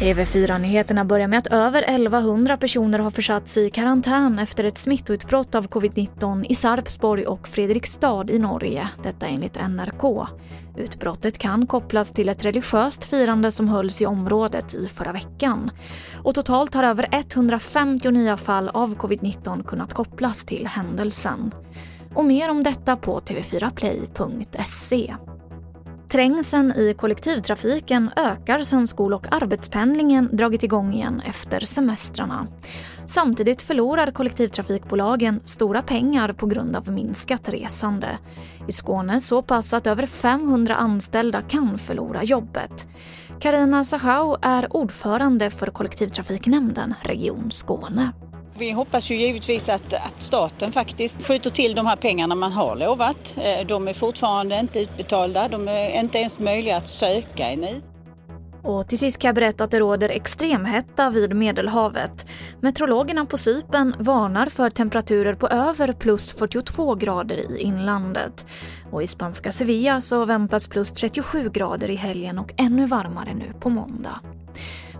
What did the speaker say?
TV4-nyheterna börjar med att över 1100 personer har försatts i karantän efter ett smittoutbrott av covid-19 i Sarpsborg och Fredrikstad i Norge. Detta enligt NRK. Utbrottet kan kopplas till ett religiöst firande som hölls i området i förra veckan. Och totalt har över 150 nya fall av covid-19 kunnat kopplas till händelsen. Och mer om detta på tv4play.se. Trängseln i kollektivtrafiken ökar sedan skol och arbetspendlingen dragit igång igen efter semestrarna. Samtidigt förlorar kollektivtrafikbolagen stora pengar på grund av minskat resande. I Skåne så pass att över 500 anställda kan förlora jobbet. Karina Sachau är ordförande för kollektivtrafiknämnden Region Skåne. Vi hoppas ju givetvis att, att, staten faktiskt skjuter till de här pengarna man har lovat. Eh, de är fortfarande inte utbetalda, de är inte ens möjliga att söka ännu. Och till sist kan jag berätta att det råder extremhetta vid Medelhavet. Meteorologerna på Sypen varnar för temperaturer på över plus 42 grader i inlandet. Och i spanska Sevilla så väntas plus 37 grader i helgen och ännu varmare nu på måndag.